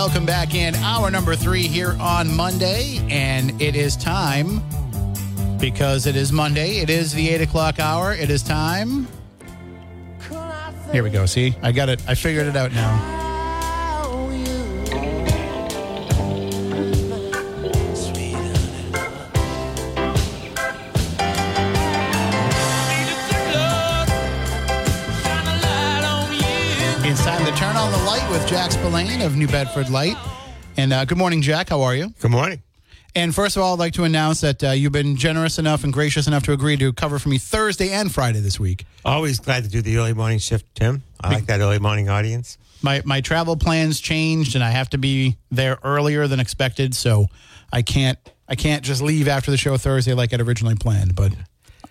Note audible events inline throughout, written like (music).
Welcome back in hour number three here on Monday. And it is time, because it is Monday, it is the eight o'clock hour. It is time. Here we go. See, I got it. I figured it out now. Jack Spillane of New Bedford Light. And uh, good morning, Jack. How are you? Good morning. And first of all, I'd like to announce that uh, you've been generous enough and gracious enough to agree to cover for me Thursday and Friday this week. Always glad to do the early morning shift, Tim. I like that early morning audience. My my travel plans changed, and I have to be there earlier than expected, so I can't I can't just leave after the show Thursday like I'd originally planned. But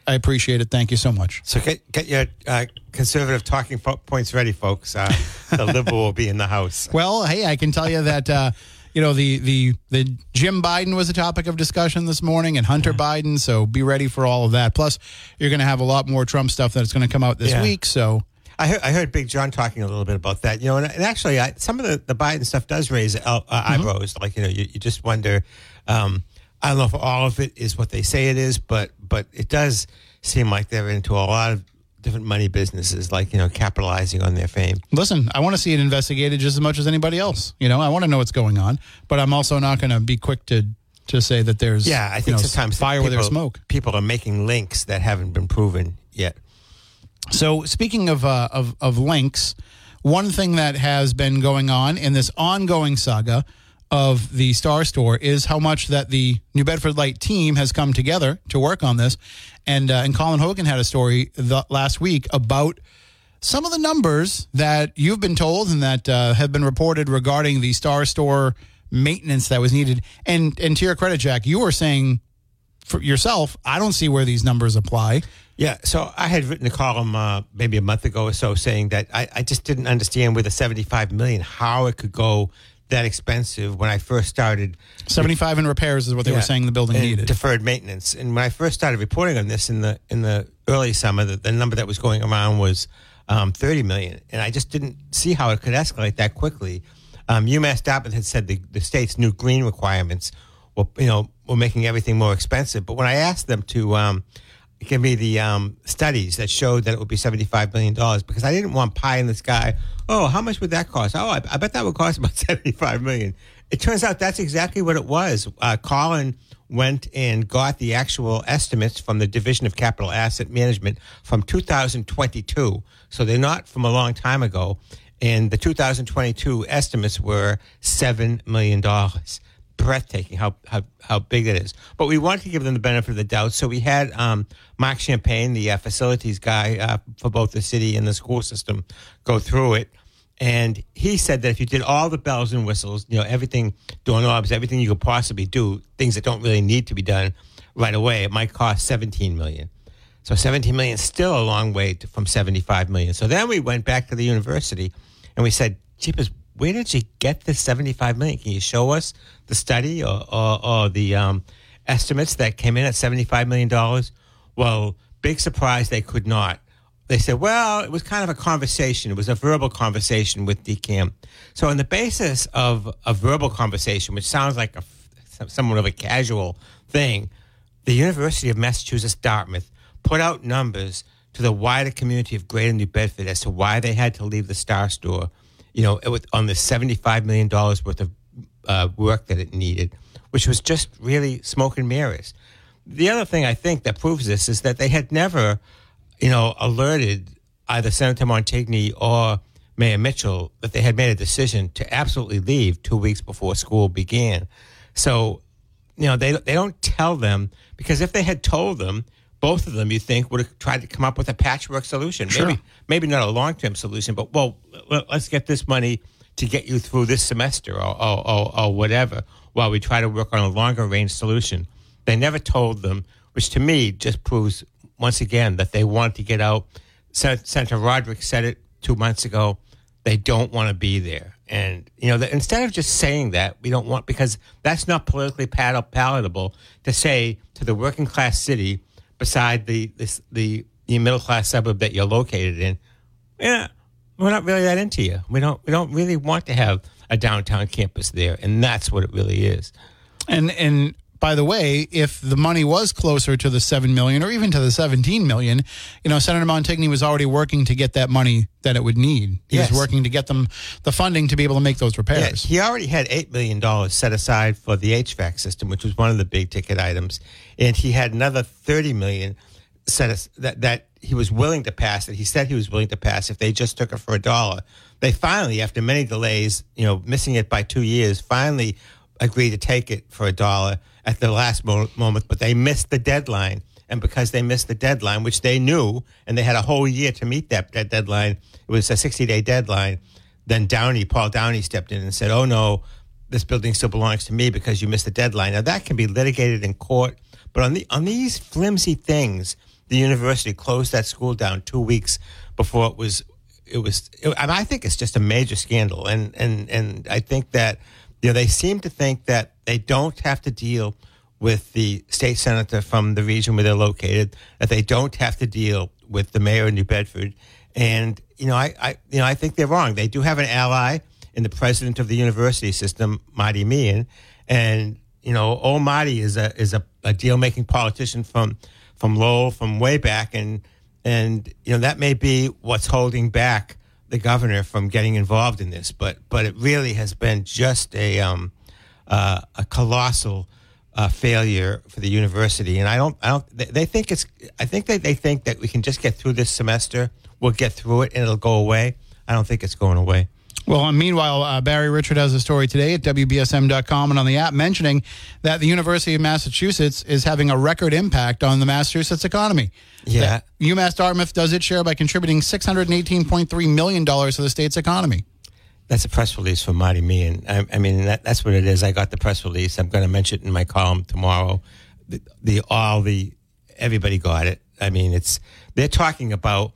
I appreciate it. Thank you so much. So get, get your uh, conservative talking points ready, folks. Uh, the (laughs) liberal will be in the house. Well, hey, I can tell you that uh, you know the the the Jim Biden was a topic of discussion this morning, and Hunter Biden. So be ready for all of that. Plus, you're going to have a lot more Trump stuff that's going to come out this Yeah. week. So I heard, I heard Big John talking a little bit about that. You know, and, and actually, I, some of the, the Biden stuff does raise uh, uh, eyebrows. Like, you know, you, you just wonder. Um, I don't know if all of it is what they say it is, but but it does seem like they're into a lot of different money businesses, like you know, capitalizing on their fame. listen, I want to see it investigated just as much as anybody else. You know, I want to know what's going on, but I'm also not going to be quick to to say that there's Yeah, I you think know, sometimes fire where there's smoke. People are making links that haven't been proven yet. So speaking of uh, of of links, one thing that has been going on in this ongoing saga of the Star Store is how much that the New Bedford Light team has come together to work on this, and uh, and Colin Hogan had a story the, last week about some of the numbers that you've been told and that uh, have been reported regarding the Star Store maintenance that was needed. And and to your credit, Jack, you were saying for yourself, I don't see where these numbers apply. Yeah, so I had written a column uh, maybe a month ago or so saying that I, I just didn't understand with the 75 million how it could go that expensive when I first started 75 in repairs is what they were Yeah. saying the building needed. deferred maintenance. And when I first started reporting on this in the in the early summer, the, the number that was going around was um, 30 million, and I just didn't see how it could escalate that quickly. Um, UMass Dartmouth had said the, the state's new green requirements were you know were making everything more expensive. But when I asked them to um, give me the um, studies that showed that it would be $75 million because I didn't want pie in the sky. Oh, how much would that cost? Oh, I, I bet that would cost about (laughs) 75 million. It turns out that's exactly what it was. Uh, Colin went and got the actual estimates from the Division of Capital Asset Management from 2022. So they're not from a long time ago. And the 2022 estimates were $7 million breathtaking how, how how big it is. But we wanted to give them the benefit of the doubt, so we had um, Mark Champagne, the uh, facilities guy uh, for both the city and the school system, go through it. And he said that if you did all the bells and whistles, you know, everything, doorknobs, everything you could possibly do, things that don't really need to be done right away, it might cost 17 million. So 17 million is still a long way to, from 75 million. So then we went back to the university and we said, Jeepers, where did you get this 75 million? Can you show us the study or, or, or the um, estimates that came in at $75 million? Well, big surprise, they could not. They said, well, it was kind of a conversation. It was a verbal conversation with DCAM. So, on the basis of a verbal conversation, which sounds like a, somewhat of a casual thing, the University of Massachusetts Dartmouth put out numbers to the wider community of Greater New Bedford as to why they had to leave the Star Store. You know, was on the seventy-five million dollars worth of uh, work that it needed, which was just really smoke and mirrors. The other thing I think that proves this is that they had never, you know, alerted either Senator Montigny or Mayor Mitchell that they had made a decision to absolutely leave two weeks before school began. So, you know, they they don't tell them because if they had told them both of them, you think, would have tried to come up with a patchwork solution. Sure. Maybe, maybe not a long term solution, but well, let's get this money to get you through this semester or, or, or, or whatever while we try to work on a longer range solution. They never told them, which to me just proves once again that they want to get out. Sen- Senator Roderick said it two months ago. They don't want to be there. And, you know, the, instead of just saying that, we don't want, because that's not politically pal- palatable to say to the working class city beside the, the, the middle class suburb that you're located in, yeah, we're not really that into you. We don't, we don't really want to have a downtown campus there. And that's what it really is. And and by the way, if the money was closer to the seven million or even to the seventeen million, you know, Senator Montigny was already working to get that money that it would need. He Yes. was working to get them the funding to be able to make those Yeah, repairs. he already had eight million dollars set aside for the HVAC system, which was one of the big ticket items, and he had another thirty million set as, that that he was willing to pass. That he said he was willing to pass if they just took it for a dollar. They finally, after many delays, you know, missing it by two years, finally agreed to take it for a dollar at the last mo- moment, but they missed the deadline. And because they missed the deadline, which they knew, and they had a whole year to meet that, that deadline, it was a 60 day deadline. Then Downey, Paul Downey stepped in and said, Oh no, this building still belongs to me because you missed the deadline. Now that can be litigated in court, but on the on these flimsy things, the university closed that school down two weeks before it was it was it, and I think it's just a major scandal and and and I think that you know they seem to think that they don't have to deal with the state senator from the region where they're located that they don't have to deal with the mayor of New Bedford. And you know I, I you know I think they're wrong. They do have an ally in the president of the university system Marty Meehan. And you know old Marty is a is a, a deal making politician from from Lowell from way back. And and you know that may be what's holding back the governor from getting involved in this. But but it really has been just a um, uh, a colossal uh, failure for the university. And I don't I don't they, think it's I think they, they think that we can just get through this semester. We'll get through it and it'll go away. I don't think it's going away. Well, meanwhile, uh, Barry Richard has a story today at WBSM.com and on the app mentioning that the University of Massachusetts is having a record impact on the Massachusetts economy. Yeah. UMass Dartmouth does its share by contributing $618.3 million to the state's economy. That's a press release from Marty Meehan. I, I mean, that, that's what it is. I got the press release. I'm going to mention it in my column tomorrow. The, the all the everybody got it. I mean, it's they're talking about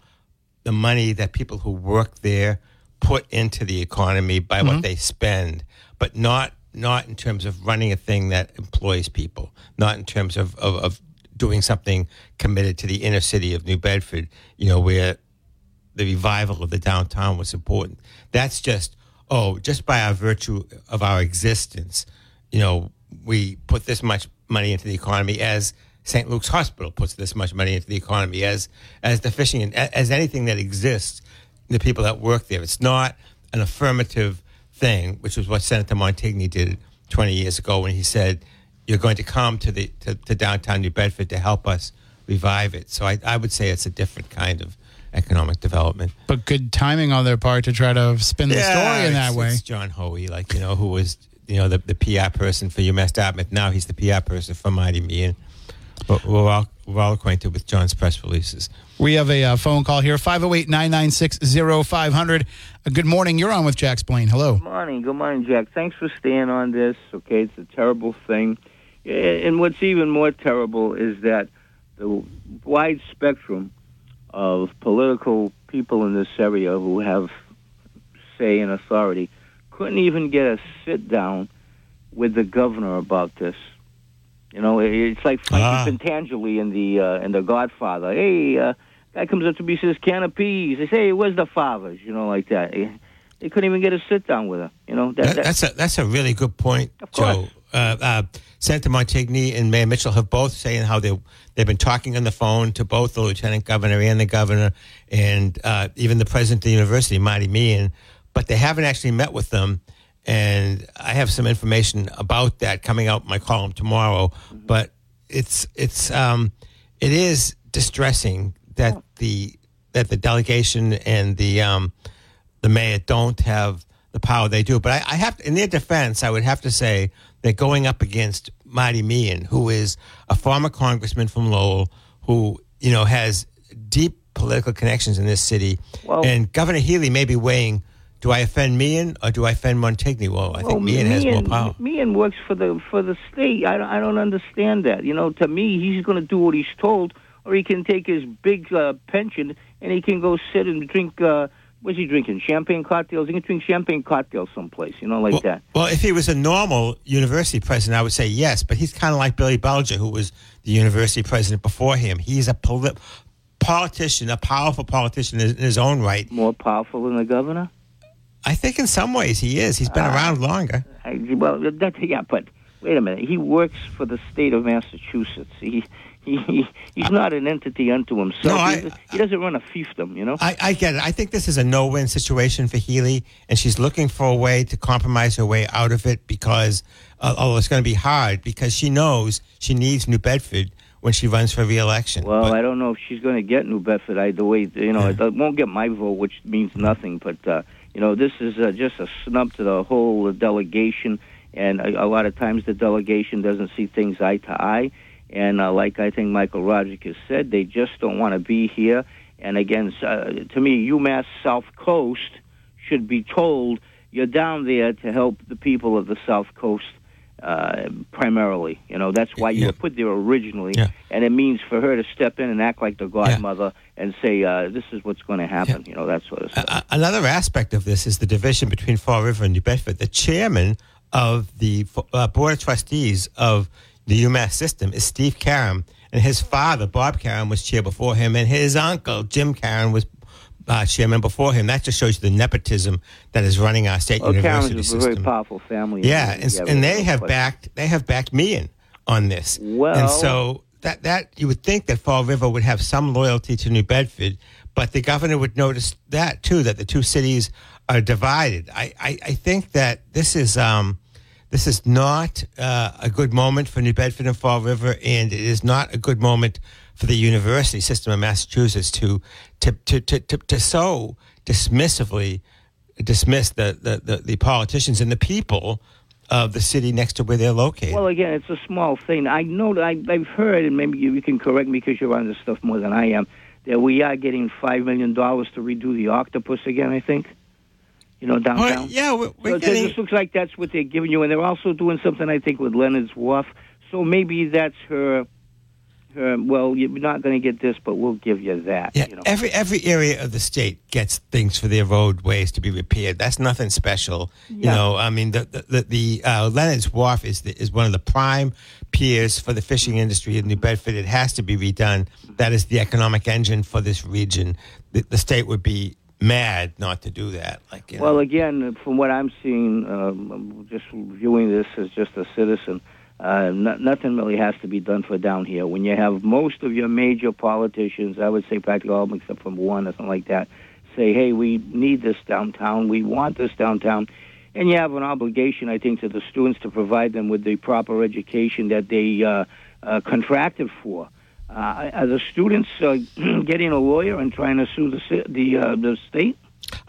the money that people who work there put into the economy by what mm-hmm. they spend, but not not in terms of running a thing that employs people, not in terms of, of, of doing something committed to the inner city of New Bedford, you know, where the revival of the downtown was important. That's just, oh, just by our virtue of our existence, you know, we put this much money into the economy as St. Luke's Hospital puts this much money into the economy as as the fishing and as anything that exists, the people that work there. It's not an affirmative thing, which was what Senator Montigny did 20 years ago when he said, "You're going to come to the to, to downtown New Bedford to help us revive it." So I, I would say it's a different kind of economic development. But good timing on their part to try to spin the story in that way. It's John Hoey, like you know, who was you know the, the PR person for UMass Dartmouth. Now he's the PR person for Marty Meehan. But we're all we're all acquainted with John's press releases. We have a uh, phone call here 508 996 0500. Good morning. You're on with Jack Spillane. Hello. Good morning. Good morning, Jack. Thanks for staying on this. Okay, it's a terrible thing. And what's even more terrible is that the wide spectrum of political people in this area who have say and authority couldn't even get a sit down with the governor about this. You know, it's like Ah. Frankie Pentangeli in the uh, in the Godfather. Hey, uh, guy comes up to me says can of peas. They say, hey, where's the fathers? You know, like that. They, couldn't even get a sit down with her. You know, that, That, that, that's a that's a really good point, Of course. Joe. Uh, uh, Senator Montigny and Mayor Mitchell have both saying how they they've been talking on the phone to both the lieutenant governor and the governor, and uh, even the president of the university, Marty Meehan, but they haven't actually met with them. And I have some information about that coming out in my column tomorrow. But it's it's um, it is distressing that the that the delegation and the um, the mayor don't have the power they do. But I, I have, in their defense, I would have to say they're going up against Marty Meehan, who is a former congressman from Lowell, who you know has deep political connections in this city. Well- and Governor Healey may be weighing: Do I offend Meehan or do I offend Montigny? Well, I think Meehan has more power. Meehan works for the for the state. I don't, I don't understand that. You know, to me, he's going to do what he's told, or he can take his big uh, pension and he can go sit and drink. Uh, what's he drinking? Champagne cocktails. He can drink champagne cocktails someplace. You know, like Well, that. well, if he was a normal university president, I would say yes. But he's kind of like Billy Bulger, who was the university president before him. He's a poli- politician, a powerful politician in his own right. More powerful than the governor. I think in some ways he is. He's been around longer. I, well, that, yeah, but wait a minute. He works for the state of Massachusetts. He. He, he he's not an entity unto himself. No, I- he, he doesn't run a fiefdom, you know. I, I get it. I think this is a no-win situation for Healey, and she's looking for a way to compromise her way out of it because, uh, although it's going to be hard, because she knows she needs New Bedford when she runs for re-election. Well, But- I don't know if she's going to get New Bedford either way. You know, it won't get my vote, which means nothing. But uh, you know, this is uh, just a snub to the whole delegation, and a, a lot of times the delegation doesn't see things eye to eye. And uh, like I think Michael Roderick has said, they just don't want to be here. And again, uh, to me, UMass South Coast should be told you're down there to help the people of the South Coast uh, primarily. You know, that's why you Yeah. were put there originally. Yeah. And it means for her to step in and act like the godmother and say, uh, this is what's going to happen. You know, that sort of stuff. A- another aspect of this is the division between Fall River and New Bedford. The chairman of the uh, board of trustees of the UMass system is Steve Karam, and his father, Bob Karam, was chair before him, and his uncle, Jim Karam, was uh, chairman before him. That just shows you the nepotism that is running our state well, university Karam's a very powerful family. Yeah, and, and they have question. backed they have backed me in on this. Well- and so that that you would think that Fall River would have some loyalty to New Bedford, but the governor would notice that too that the two cities are divided. I I, I think that this is um this is not uh, a good moment for New Bedford and Fall River, and it is not a good moment for the university system of Massachusetts to to to to, to, to so dismissively dismiss the, the, the, the politicians and the people of the city next to where they're located. Well, again, it's a small thing. I know that I, I've heard, and maybe you, you can correct me because you're on this stuff more than I am, that we are getting $5 million to redo the octopus again, I think. You know, downtown. Well, yeah, we're, we're it getting. just looks like that's what they're giving you, and they're also doing something I think with Leonard's Wharf. So maybe that's her. Her well, you're not going to get this, but we'll give you that. Yeah, you know. every every area of the state gets things for their roadways to be repaired. That's nothing special. You know, I mean, the the, the, the uh, Leonard's Wharf is the, is one of the prime piers for the fishing industry in New Bedford. It has to be redone. That is the economic engine for this region. The, the state would be mad not to do that. Like, you know. Well, again, from what I'm seeing, um, just viewing this as just a citizen, uh, no, nothing really has to be done for down here. When you have most of your major politicians, I would say practically all except for one or something like that, say, hey, we need this downtown, we want this downtown. And you have an obligation, I think, to the students to provide them with the proper education that they uh, uh, contracted for. Uh, are the students uh, (clears throat) getting a lawyer and trying to sue the the uh, the state?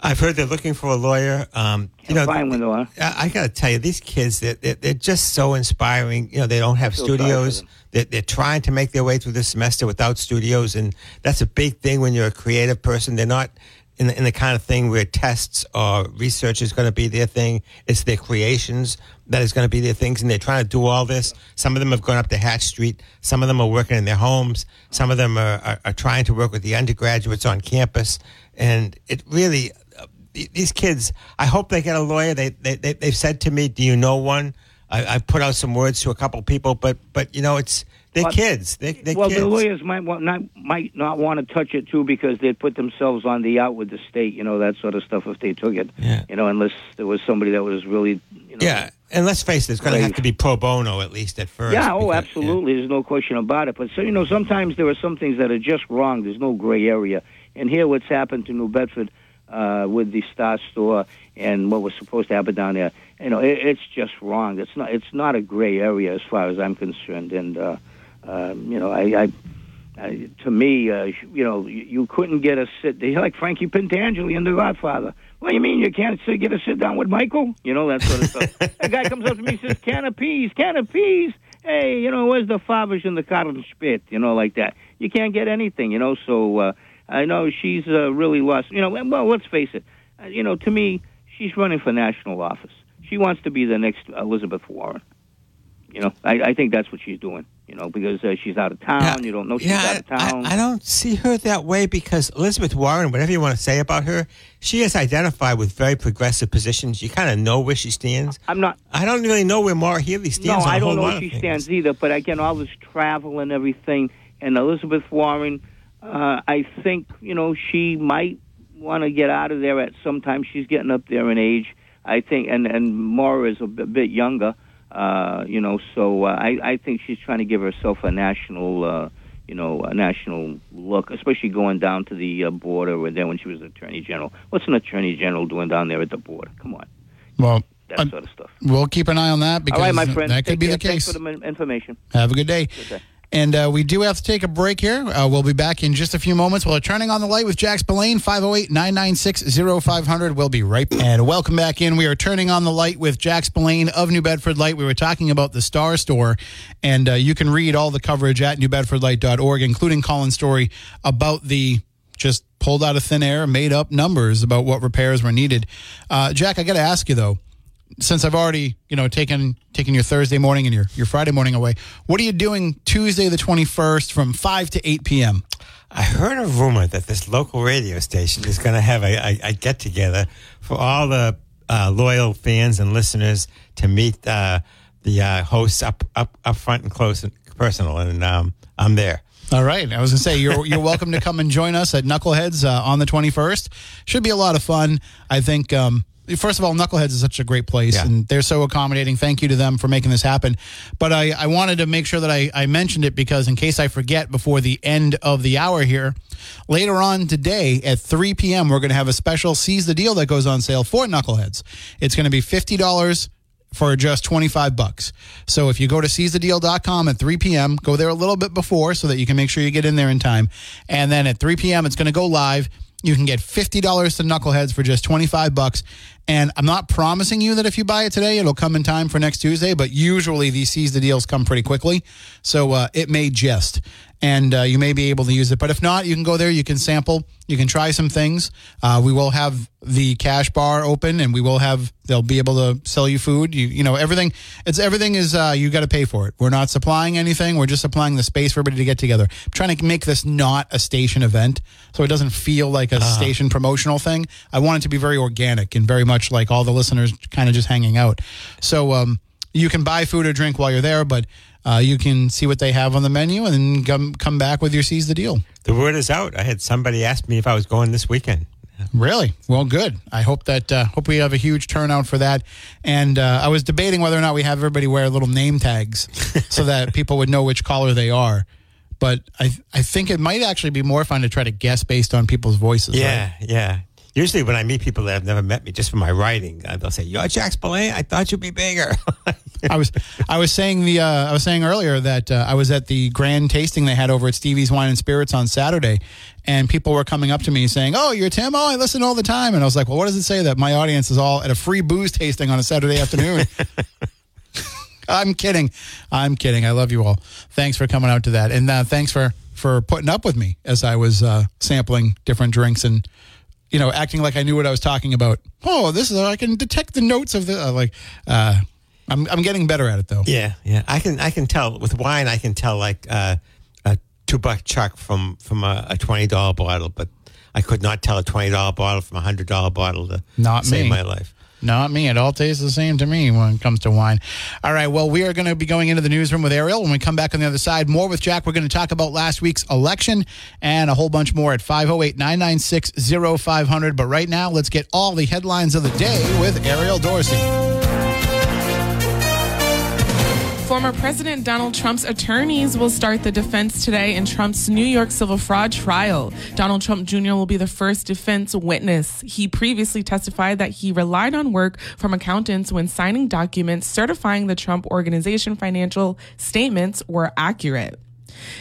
I've heard they're looking for a lawyer. Um, you know, Fine with the. I, I got to tell you, these kids, they're, they're, they're just so inspiring. You know, they don't have Feel sorry for studios. They're, they're trying to make their way through this semester without studios, and that's a big thing when you're a creative person. They're not in the, in the kind of thing where tests or research is going to be their thing. It's their creations that is going to be their things, and they're trying to do all this. Some of them have gone up to Hatch Street. Some of them are working in their homes. Some of them are, are, are trying to work with the undergraduates on campus, and it really these kids, I hope they get a lawyer. They, they, they they've said to me, "Do you know one?" I, I put out some words to a couple people, but but you know, it's they're kids. They, they're well, kids. the lawyers might want, not might not want to touch it too because they'd put themselves on the out with the state, you know, that sort of stuff if they took it. Yeah. You know, unless there was somebody that was really, you know. yeah, and let's face it, it's going to have to be pro bono at least at first. Yeah, oh, because- absolutely. There's no question about it. But so you know, sometimes there are some things that are just wrong. There's no gray area. And here, what's happened to New Bedford uh, with the Star Store and what was supposed to happen down there, you know, it, it's just wrong. It's not. It's not a gray area as far as I'm concerned. And uh, um, you know, I. I uh, to me, uh, you know, you, you couldn't get a sit. They like Frankie Pentangeli in The Godfather. What do you mean you can't sit, get a sit down with Michael? You know that sort of stuff. (laughs) that guy comes up to me and says, "Can of peas, can of peas." Hey, you know, where's the Favish and the cotton spit? You know, like that. you can't get anything, you know. So uh, I know she's uh, really lost. You know, well, let's face it. Uh, you know, to me, she's running for national office. She wants to be the next Elizabeth Warren. You know, I, I think that's what she's doing. You know, because uh, she's out of town. Yeah. You don't know she's yeah, out of town. I, I don't see her that way because Elizabeth Warren, whatever you want to say about her, she has identified with very progressive positions. You kind of know where she stands. I'm not. I don't really know where Maura Healey No, stands. a I don't know where she stands either. But again, all this travel and everything, and Elizabeth Warren, uh, I think you know she might want to get out of there at some time. She's getting up there in age, I think, and and Maura is a b- bit younger. Uh, you know, so uh, I I think she's trying to give herself a national. Uh, you know, a national look, especially going down to the uh, border, or then when she was attorney general. What's an attorney general doing down there at the border? Come on, Well, that sort of stuff. we'll keep an eye on that because All right, my friend. that could Take be care. the case. Thanks for the information. Have a good day. day. And uh, we do have to take a break here. Uh, we'll be back in just a few moments. We're turning on the light with Jack Spillane, 508 996 0500. We'll be right back. And welcome back in. We are turning on the light with Jack Spillane of New Bedford Light. We were talking about the Star Store, and uh, you can read all the coverage at newbedfordlight.org, including Colin's story about the just pulled out of thin air, made up numbers about what repairs were needed. Uh, Jack, I got to ask you, though since I've already, you know, taken taken your Thursday morning and your, your Friday morning away, what are you doing Tuesday the twenty first from five to eight p.m.? I heard a rumor that this local radio station is going to have a, a, a get together for all the uh, loyal fans and listeners to meet uh, the uh, hosts up up up front and close and personal, and um, I'm there. All right, I was gonna say you're you're welcome to come and join us at Knuckleheads uh, on the twenty first. Should be a lot of fun. I think. Um, First of all, Knuckleheads is such a great place, Yeah. and they're so accommodating. Thank you to them for making this happen. But I, I wanted to make sure that I, I mentioned it because, in case I forget before the end of the hour here, later on today at 3 p.m., we're going to have a special Seize the Deal that goes on sale for Knuckleheads. It's going to be $50 for just 25 bucks. So if you go to seizethedeal.com at 3 p.m., go there a little bit before so that you can make sure you get in there in time. And then at 3 p.m., it's going to go live. You can get $50 to Knuckleheads for just 25 bucks. And I'm not promising you that if you buy it today, it'll come in time for next Tuesday, but usually these seize the deals come pretty quickly. So uh, it may just. And uh, you may be able to use it. But if not, you can go there, you can sample, you can try some things. Uh, we will have the cash bar open and we will have, they'll be able to sell you food. You, you know, everything, it's everything is, uh, you got to pay for it. We're not supplying anything. We're just supplying the space for everybody to get together. I'm trying to make this not a station event so it doesn't feel like a station promotional thing. I want it to be very organic and very much like all the listeners kind of just hanging out. So, um, you can buy food or drink while you're there, but uh, you can see what they have on the menu and come come back with your seize the deal. The word is out. I had somebody ask me if I was going this weekend. Really? Well, good. I hope that uh, hope we have a huge turnout for that. And uh, I was debating whether or not we have everybody wear little name tags so (laughs) that people would know which caller they are. But I I think it might actually be more fun to try to guess based on people's voices. right? Yeah, yeah. Usually, when I meet people that have never met me, just from my writing, uh, they'll say, "You're Jack Spillane. I thought you'd be bigger." (laughs) I was I was saying the uh, I was saying earlier that uh, I was at the grand tasting they had over at Stevie's Wine and Spirits on Saturday, and people were coming up to me saying, "Oh, you're Tim. Oh, I listen all the time." And I was like, "Well, what does it say that my audience is all at a free booze tasting on a Saturday afternoon?" (laughs) I'm kidding. I'm kidding. I love you all. Thanks for coming out to that, and uh, thanks for for putting up with me as I was uh, sampling different drinks and you know acting like I knew what I was talking about. Oh, this is I can detect the notes of the uh, like. Uh, I'm I'm getting better at it though. yeah, yeah. I can I can tell with wine. I can tell like uh, a two buck chuck from from a, a twenty dollar bottle, but I could not tell a twenty dollar bottle from a hundred dollar bottle to Not save me. my life. Not me. It all tastes the same to me when it comes to wine. All right. Well, we are going to be going into the newsroom with Ariel. When we come back on the other side, more with Jack. We're going to talk about last week's election and a whole bunch more at 508 996 0500. But right now, let's get all the headlines of the day with Ariel Dorsey. Former President Donald Trump's attorneys will start the defense today in Trump's New York civil fraud trial. Donald Trump Jr. will be the first defense witness. He previously testified that he relied on work from accountants when signing documents certifying the Trump Organization financial statements were accurate.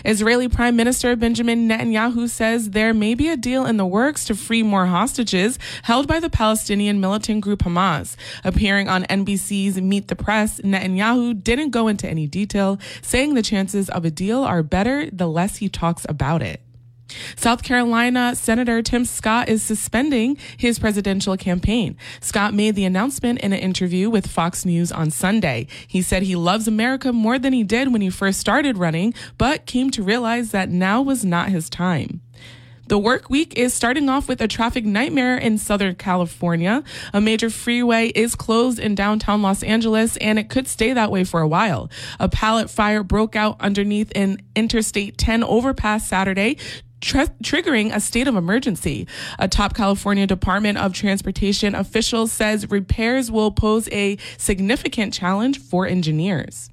Israeli Prime Minister Benjamin Netanyahu says there may be a deal in the works to free more hostages held by the Palestinian militant group Hamas. Appearing on NBC's Meet the Press, Netanyahu didn't go into any detail, saying the chances of a deal are better the less he talks about it. South Carolina Senator Tim Scott is suspending his presidential campaign. Scott made the announcement in an interview with Fox News on Sunday. He said he loves America more than he did when he first started running, but came to realize that now was not his time. The work week is starting off with a traffic nightmare in Southern California. A major freeway is closed in downtown Los Angeles and it could stay that way for a while. A pallet fire broke out underneath an Interstate 10 overpass Saturday, tr- triggering a state of emergency. A top California Department of Transportation official says repairs will pose a significant challenge for engineers.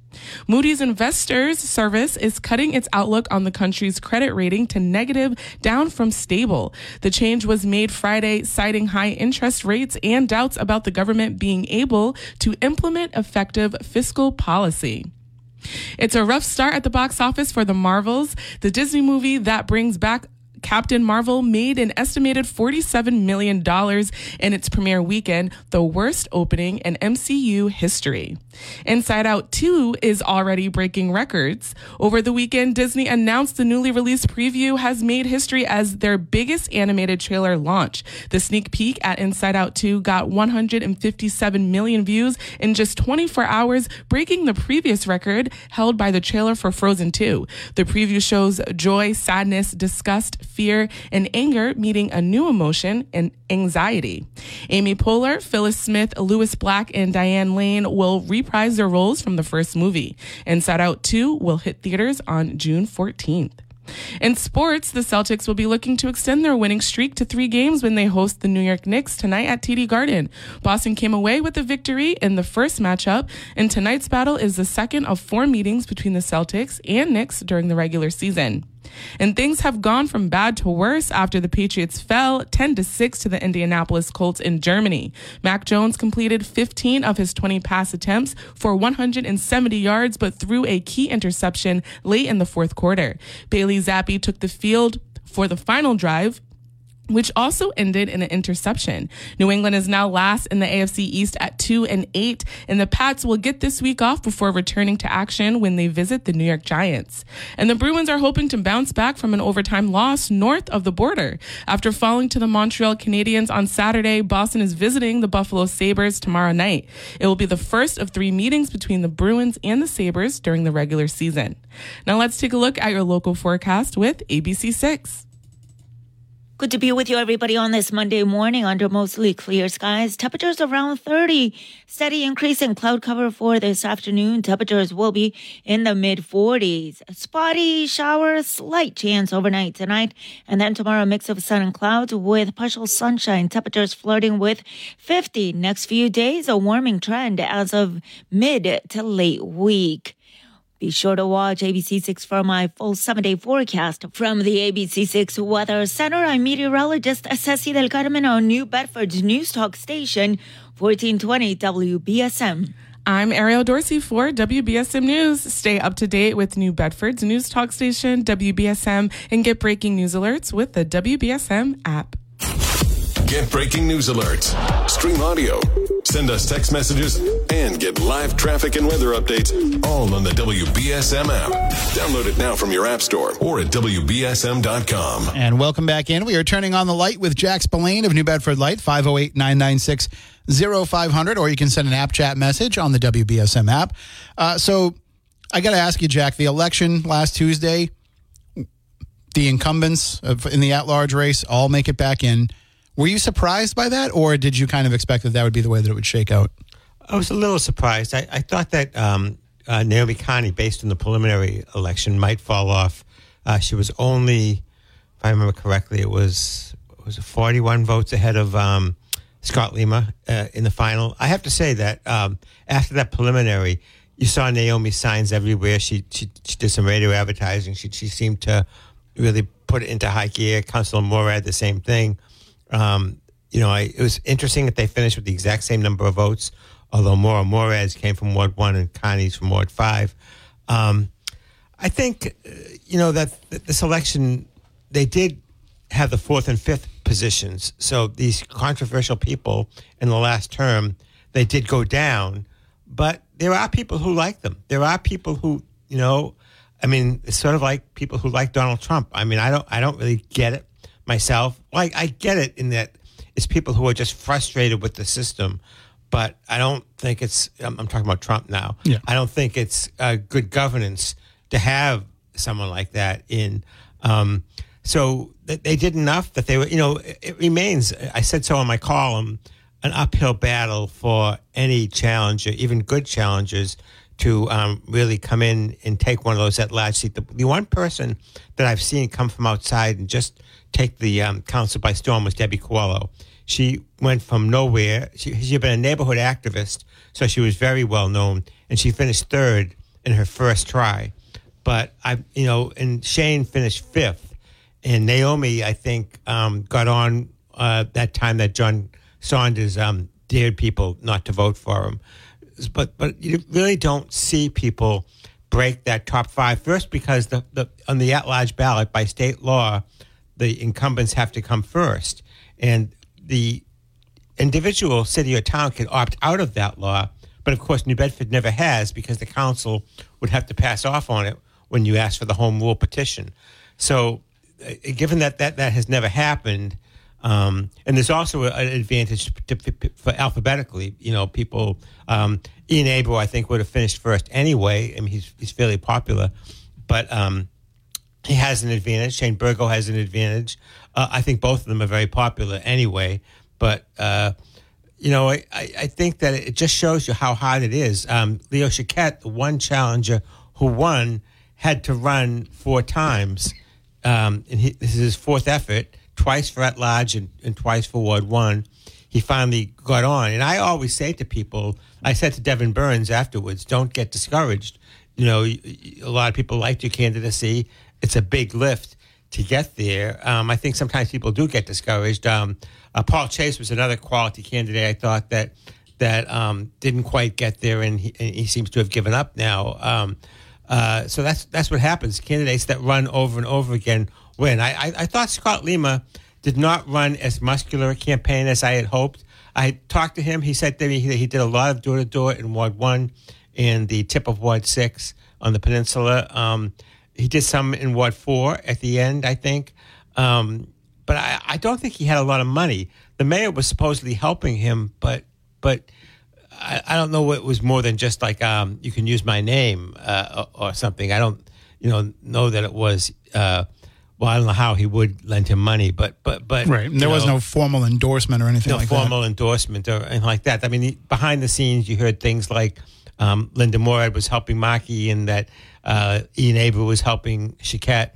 Moody's Investors Service is cutting its outlook on the country's credit rating to negative down from stable. The change was made Friday, citing high interest rates and doubts about the government being able to implement effective fiscal policy. It's a rough start at the box office for the Marvels, the Disney movie that brings back Captain Marvel made an estimated $47 million in its premiere weekend, the worst opening in MCU history. Inside Out 2 is already breaking records. Over the weekend, Disney announced the newly released preview has made history as their biggest animated trailer launch. The sneak peek at Inside Out 2 got 157 million views in just 24 hours, breaking the previous record held by the trailer for Frozen 2. The preview shows joy, sadness, disgust, fear, and anger meeting a new emotion and anxiety. Amy Poehler, Phyllis Smith, Lewis Black, and Diane Lane will reprise their roles from the first movie. Inside Out 2 will hit theaters on June 14th. In sports, the Celtics will be looking to extend their winning streak to three games when they host the New York Knicks tonight at TD Garden. Boston came away with a victory in the first matchup, and tonight's battle is the second of four meetings between the Celtics and Knicks during the regular season. And things have gone from bad to worse after the Patriots fell 10 to 6 to the Indianapolis Colts in Germany. Mac Jones completed 15 of his 20 pass attempts for 170 yards, but threw a key interception late in the fourth quarter. Bailey Zappe took the field for the final drive, which also ended in an interception. New England is now last in the AFC East at 2 and 8, and the Pats will get this week off before returning to action when they visit the New York Giants. And the Bruins are hoping to bounce back from an overtime loss north of the border. After falling to the Montreal Canadiens on Saturday, Boston is visiting the Buffalo Sabres tomorrow night. It will be the first of three meetings between the Bruins and the Sabres during the regular season. Now let's take a look at your local forecast with ABC6. Good to be with you, everybody, on this Monday morning under mostly clear skies. Temperatures around 30. Steady increase in cloud cover for this afternoon. Temperatures will be in the mid 40s. Spotty shower, slight chance overnight tonight. And then tomorrow, a mix of sun and clouds with partial sunshine. Temperatures flirting with 50. Next few days, a warming trend as of mid to late week. Be sure to watch ABC6 for my full seven day forecast from the ABC6 Weather Center. I'm meteorologist Ceci Del Carmen on New Bedford's News Talk Station, 1420 WBSM. I'm Ariel Dorsey for WBSM News. Stay up to date with New Bedford's news talk station, WBSM, and get breaking news alerts with the WBSM app. Get breaking news alerts, stream audio, send us text messages, and get live traffic and weather updates all on the WBSM app. Download it now from your app store or at WBSM.com. And welcome back in. We are turning on the light with Jack Spillane of New Bedford Light, 508 996 0500, or you can send an app chat message on the WBSM app. Uh, so I got to ask you, Jack, the election last Tuesday, the incumbents of, in the at large race all make it back in. Were you surprised by that, or did you kind of expect that that would be the way that it would shake out? I was a little surprised. I, I thought that um, uh, Naomi Carney, based on the preliminary election, might fall off. Uh, she was only, if I remember correctly, it was it was 41 votes ahead of um, Scott Lima uh, in the final. I have to say that um, after that preliminary, you saw Naomi signs everywhere. She, she she did some radio advertising. She she seemed to really put it into high gear. Councilor Morad, the same thing. Um, you know, I, it was interesting that they finished with the exact same number of votes, although Maura Morad's came from Ward 1 and Carney's from Ward 5. Um, I think, uh, you know, that th- this election, they did have the fourth and fifth positions. So these controversial people in the last term, they did go down. But there are people who like them. There are people who, you know, I mean, it's sort of like people who like Donald Trump. I mean, I don't, I don't really get it myself. Like, I get it in that it's people who are just frustrated with the system, but I don't think it's. I'm, I'm talking about Trump now. Yeah. I don't think it's uh, good governance to have someone like that in. Um, so they did enough that they were. You know, it, it remains. I said so on my column. An uphill battle for any challenger, even good challengers, to um, really come in and take one of those at large seat. The, the one person that I've seen come from outside and just take the um, council by storm was Debbie Coelho. She went from nowhere. She, she had been a neighborhood activist, so she was very well known, and she finished third in her first try. But I, you know, and Shane finished fifth, and Naomi, I think, um, got on uh, that time that John Saunders um, dared people not to vote for him. But but you really don't see people break that top five first because the, the on the at large ballot by state law, the incumbents have to come first, and the individual city or town can opt out of that law. But of course, New Bedford never has because the council would have to pass off on it when you ask for the home rule petition. So, uh, given that that, that has never happened, um, and there's also an advantage to, for alphabetically. You know, people. Um, Ian Abreu, I think, would have finished first anyway. I mean, he's he's fairly popular, but um, he has an advantage. Shane Burgo has an advantage. Uh, I think both of them are very popular anyway. But uh, you know, I, I think that it just shows you how hard it is. Um, Leo Choquette, the one challenger who won, had to run four times, um, and he, this is his fourth effort twice for at large and, and twice for Ward One. He finally got on, and I always say to people, I said to Devin Burns afterwards, "Don't get discouraged. You know, a lot of people liked your candidacy. It's a big lift to get there. Um, I think sometimes people do get discouraged. Um, uh, Paul Chase was another quality candidate. I thought that that um, didn't quite get there, and he, and he, seems to have given up now. Um, uh, so that's that's what happens. Candidates that run over and over again win. I, I, I thought Scott Lima did not run as muscular a campaign as I had hoped. I talked to him. He said that he, he did a lot of door to door in Ward One and the tip of Ward Six on the peninsula. Um, he did some in what Four at the end, I think. Um, but I, I, don't think he had a lot of money. The mayor was supposedly helping him, but but I, I don't know. It was more than just like um, you can use my name uh, or, or, something. I don't you know know that it was. Uh, well, I don't know how he would lend him money, but but but right. There was know, no formal endorsement or anything no like formal that. endorsement or anything like that. I mean, behind the scenes, you heard things like um, Linda Morad was helping Markey, and that uh, Ian Abreu was helping Choquette.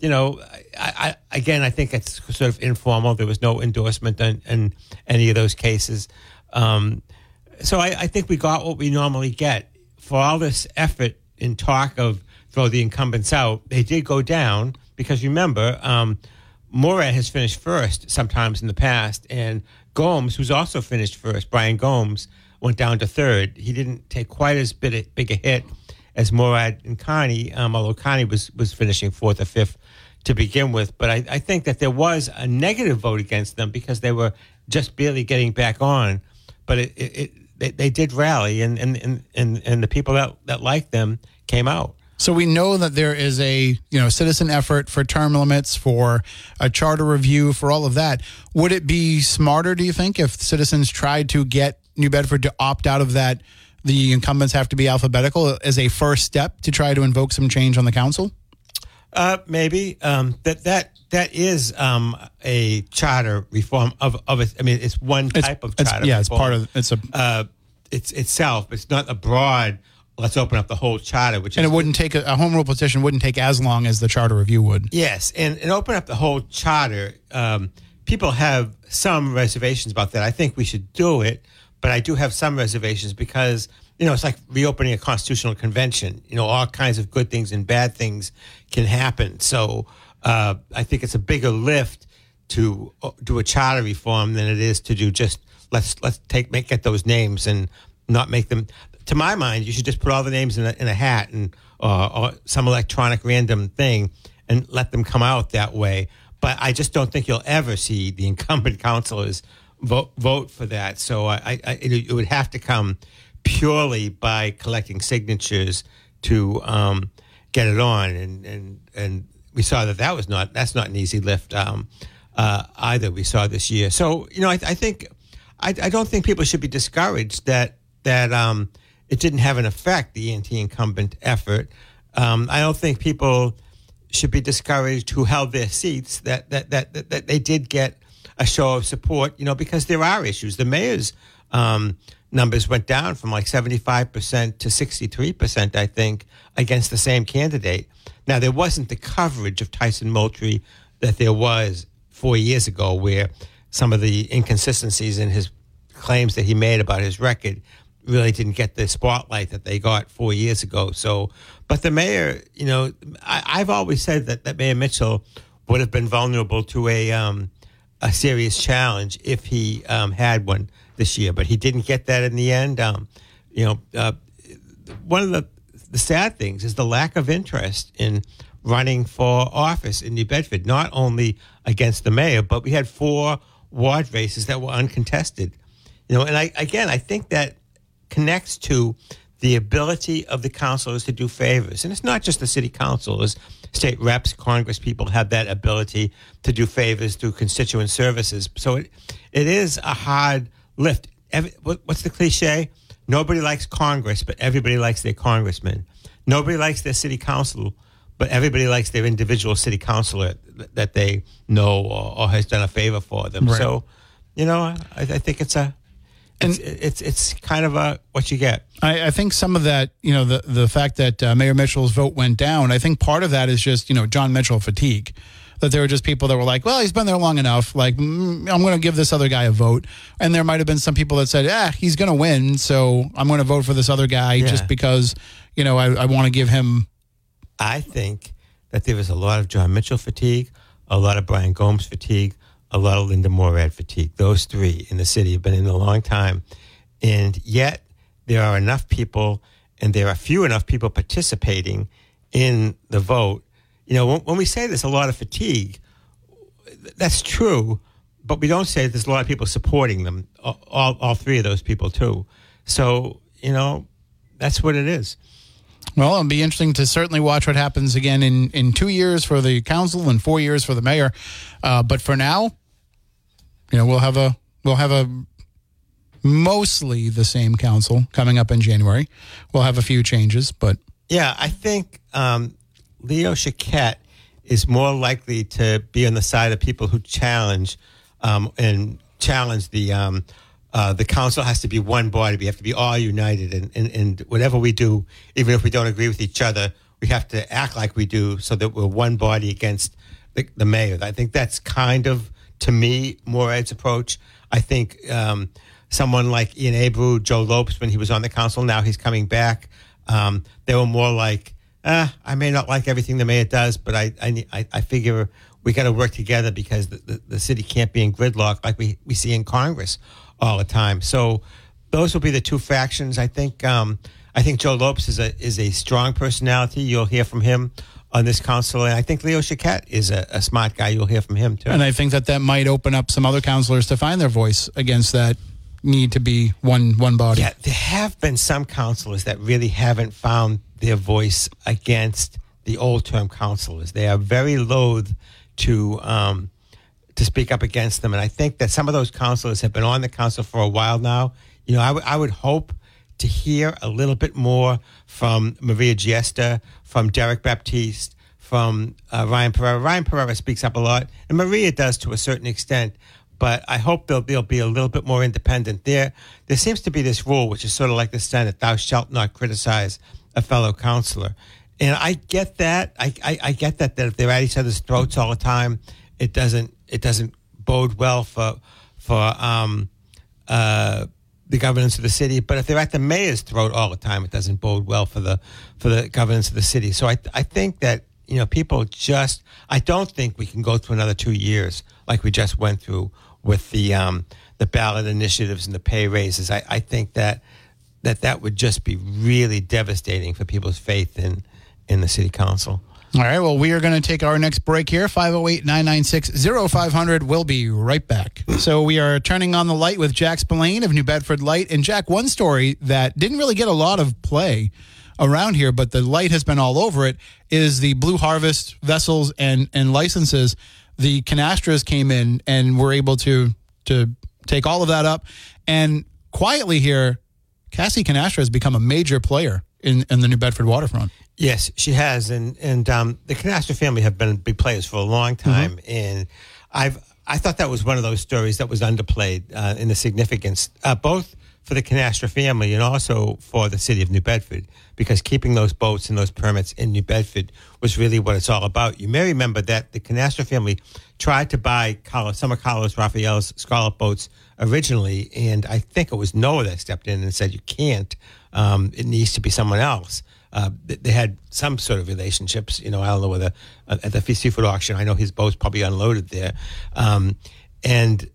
You know, I, I, again, I think it's sort of informal. There was no endorsement in, in any of those cases. Um, so I, I think we got what we normally get for all this effort and talk of throw the incumbents out. They did go down because remember, um, has finished first sometimes in the past, and Gomes, who's also finished first, Brian Gomes, went down to third. He didn't take quite as big a hit as Morad and Carney, um, although Carney was, was finishing fourth or fifth to begin with. But I, I, think that there was a negative vote against them because they were just barely getting back on. But it, it, it they, they, did rally, and, and, and, and the people that, that liked them came out. So we know that there is a you know citizen effort for term limits, for a charter review, for all of that. Would it be smarter, do you think, if citizens tried to get New Bedford to opt out of that? The incumbents have to be alphabetical as a first step to try to invoke some change on the council. Uh, maybe um, that that that is um, a charter reform of of it. I mean, it's one type it's, of charter. yeah, reform. it's part of it's a uh, it's itself. It's not a broad let's open up the whole charter. Which and is, it wouldn't take a, a, home rule petition wouldn't take as long as the charter review would. Yes, and and open up the whole charter. Um, people have some reservations about that. I think we should do it, but I do have some reservations because you know it's like reopening a constitutional convention. You know, all kinds of good things and bad things can happen. So uh, I think it's a bigger lift to uh, do a charter reform than it is to do just let's let's take make get those names and not make them to my mind, you should just put all the names in a, in a hat and or, or some electronic random thing and let them come out that way. But I just don't think you'll ever see the incumbent (laughs) councilors vote vote for that. So I, I it, it would have to come purely by collecting signatures to um, get it on, and and and we saw that that was not that's not an easy lift um, uh, either. We saw this year. So you know, I, I think I, I, don't think people should be discouraged that that um, it didn't have an effect. The anti-incumbent effort. Um, I don't think people should be discouraged who held their seats that that that that, that they did get a show of support. You know, because there are issues. The mayor's um, numbers went down from like 75% to 63%, I think, against the same candidate. Now, there wasn't the coverage of Tyson Moultrie that there was four years ago, where some of the inconsistencies in his claims that he made about his record really didn't get the spotlight that they got four years ago. So, but the mayor, you know, I, have always said that, that Mayor Mitchell would have been vulnerable to a um, a serious challenge if he um, had one this year, but he didn't get that in the end. Um, you know, uh, one of the the sad things is the lack of interest in running for office in New Bedford, not only against the mayor, but we had four ward races that were uncontested. You know, and I again, I think that connects to the ability of the councilors to do favors, and it's not just the city councilors. State reps, Congress people have that ability to do favors through constituent services. So it, it is a hard lift. Every, what, what's the cliche? Nobody likes Congress, but everybody likes their congressman. Nobody likes their city council, but everybody likes their individual city councilor that they know or, or has done a favor for them. Right. So, you know, I, I think it's a it's, it's it's kind of a what you get. I, I, think some of that, you know, the the fact that uh, Mayor Mitchell's vote went down. I think part of that is just you know John Mitchell fatigue that there were just people that were like, well, he's been there long enough. Like, mm, I'm going to give this other guy a vote. And there might have been some people that said, yeah, he's going to win. So I'm going to vote for this other guy yeah. just because, you know, I, I want to give him. I think that there was a lot of John Mitchell fatigue, a lot of Brian Gomes fatigue, a lot of Linda Morad fatigue. Those three in the city have been in a long time. And yet there are enough people and there are few enough people participating in the vote you know, when, when we say there's a lot of fatigue, that's true, but we don't say there's a lot of people supporting them. All, all three of those people too. So you know, that's what it is. Well, it'll be interesting to certainly watch what happens again in, in two years for the council and four years for the mayor. Uh, but for now, you know, we'll have a we'll have a mostly the same council coming up in January. We'll have a few changes, but yeah, I think um, Leo Choquette is more likely to be on the side of people who challenge um, and challenge the um, uh, the council has to be one body. We have to be all united, and, and, and whatever we do, even if we don't agree with each other, we have to act like we do, so that we're one body against the, the mayor. I think that's kind of to me Morad's approach. I think um, someone like Ian Abreu, Joe Lopes, when he was on the council, now he's coming back. Um, they were more like uh, I may not like everything the mayor does, but I I, I figure we got to work together because the, the, the, city can't be in gridlock like we, we see in Congress all the time. So those will be the two factions. I think um, I think Joe Lopes is a is a strong personality. You'll hear from him on this council, and I think Leo Choquette is a, a smart guy. You'll hear from him too. And I think that that might open up some other councilors to find their voice against that need to be one one body. Yeah, there have been some councilors that really haven't found their voice against the old term councilors. They are very loath to um, to speak up against them, and I think that some of those councilors have been on the council for a while now. You know, I, w- I would hope to hear a little bit more from Maria Giesta, from Derek Baptiste, from uh, Ryan Pereira. Ryan Pereira speaks up a lot, and Maria does to a certain extent but I hope they'll, they'll be a little bit more independent. There, there seems to be this rule, which is sort of like the Senate: "Thou shalt not criticize a fellow counselor." And I get that. I, I, I get that that if they're at each other's throats all the time, it doesn't it doesn't bode well for for um, uh, the governance of the city. But if they're at the mayor's throat all the time, it doesn't bode well for the for the governance of the city. So I I think that you know people just I don't think we can go through another two years like we just went through with the um, the ballot initiatives and the pay raises. I, I think that that that would just be really devastating for people's faith in in the city council. All right. Well, we are going to take our next break here. 508 996 0500. We'll be right back. So, we are turning on the light with Jack Spillane of New Bedford Light. And, Jack, one story that didn't really get a lot of play around here, but the light has been all over it is the Blue Harvest vessels and, and licenses. The canastras came in and were able to, to take all of that up. And quietly here, Cassie Canastra has become a major player in, in the New Bedford waterfront. Yes, she has, and and um, the Canastra family have been big players for a long time, and I've I thought that was one of those stories that was underplayed uh, in the significance, uh, both for the Canastra family and also for the city of New Bedford, because keeping those boats and those permits in New Bedford was really what it's all about. You may remember that the Canastra family tried to buy Carlos, some of Carlos Rafael's Scarlet boats originally, and I think it was NOAA that stepped in and said, "You can't. Um, it needs to be someone else." Uh, they, had some sort of relationships, you know. I don't know whether uh, at the Fish seafood auction, I know his boat's probably unloaded there, um, and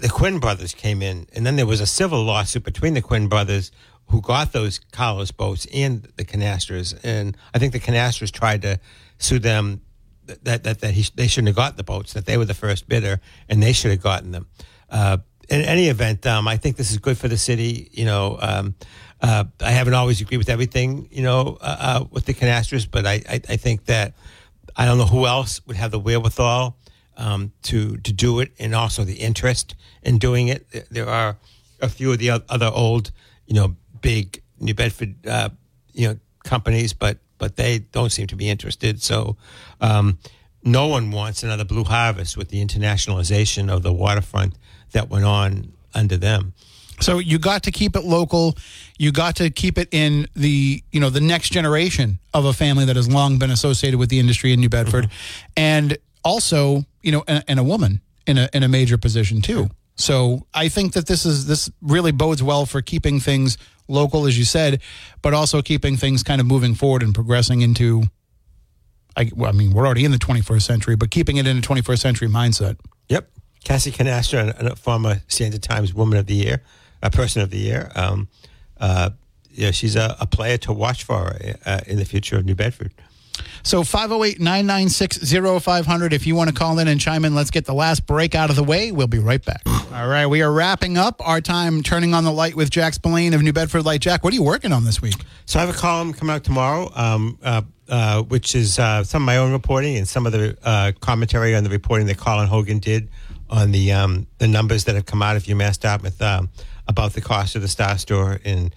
the Quinn brothers came in, and then there was a civil lawsuit between the Quinn brothers who got those Carlos boats and the Canastras, and I think the Canastras tried to sue them that that, that he, they shouldn't have got the boats, that they were the first bidder, and they should have gotten them. Uh, in any event, um, I think this is good for the city. You know, um, uh, I haven't always agreed with everything, you know, uh, uh, with the canastras, but I, I, I, think that I don't know who else would have the wherewithal um, to to do it, and also the interest in doing it. There are a few of the other old, you know, big New Bedford, uh, you know, companies, but but they don't seem to be interested. So. Um, no one wants another Blue Harvest with the internationalization of the waterfront that went on under them. So you got to keep it local. You got to keep it in the you know the next generation of a family that has long been associated with the industry in New Bedford, mm-hmm. and also you know and, and, a woman in a in a major position too. So I think that this is this really bodes well for keeping things local, as you said, but also keeping things kind of moving forward and progressing into. I, well, I mean, we're already in the 21st century, but keeping it in a 21st century mindset. Yep. Cassie Canastra, a former Standard Times Woman of the Year, a Person of the Year. Um, uh, yeah, she's a, a, player to watch for uh, in the future of New Bedford. So 508 996 0500. If you want to call in and chime in, let's get the last break out of the way. We'll be right back. (sighs) All right, we are wrapping up our time turning on the light with Jack Spillane of New Bedford Light. Jack, what are you working on this week? So I have a column coming out tomorrow, um, uh, uh, which is uh, some of my own reporting and some of the uh, commentary on the reporting that Colin Hogan did on the um, the numbers that have come out of UMass Dartmouth um, about the cost of the Star Store, and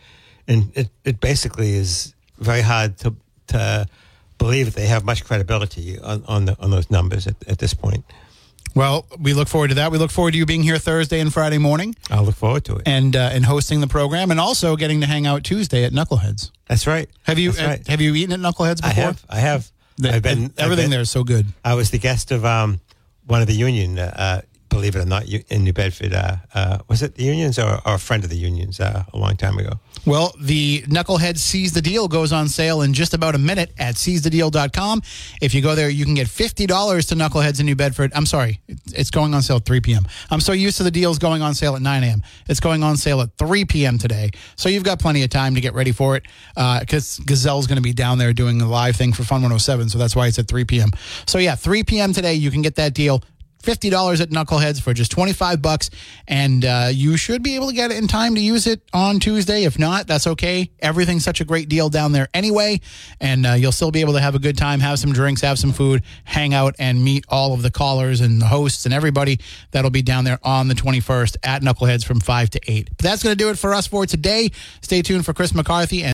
and it, it basically is very hard to to believe that they have much credibility on on, the, on those numbers at, at this point. Well, we look forward to that. We look forward to you being here Thursday and Friday morning. I'll look forward to it, and uh, and hosting the program, and also getting to hang out Tuesday at Knuckleheads. That's right. Have you uh, right. have you eaten at Knuckleheads before? I have. I have. The, I've been everything I've been, there is so good. I was the guest of um, one of the union uh, believe it or not, in New Bedford. Uh, uh, was it the unions or, or, a friend of the unions uh, a long time ago? Well, the Knucklehead Seize the Deal goes on sale in just about a minute at seizethedeal.com. If you go there, you can get $50 to Knuckleheads in New Bedford. I'm sorry, it's going on sale at 3 p.m. I'm so used to the deals going on sale at 9 a.m. It's going on sale at 3 p.m. today. So you've got plenty of time to get ready for it because uh, Gazelle's going to be down there doing a live thing for Fun 107. So that's why it's at 3 p.m. So yeah, 3 p.m. today, you can get that deal. $50 at Knuckleheads for just 25 bucks and uh, you should be able to get it in time to use it on Tuesday. If not, that's okay. Everything's such a great deal down there anyway, and uh, you'll still be able to have a good time, have some drinks, have some food, hang out, and meet all of the callers and the hosts and everybody that'll be down there on the 21st at Knuckleheads from 5 to 8. But that's going to do it for us for today. Stay tuned for Chris McCarthy and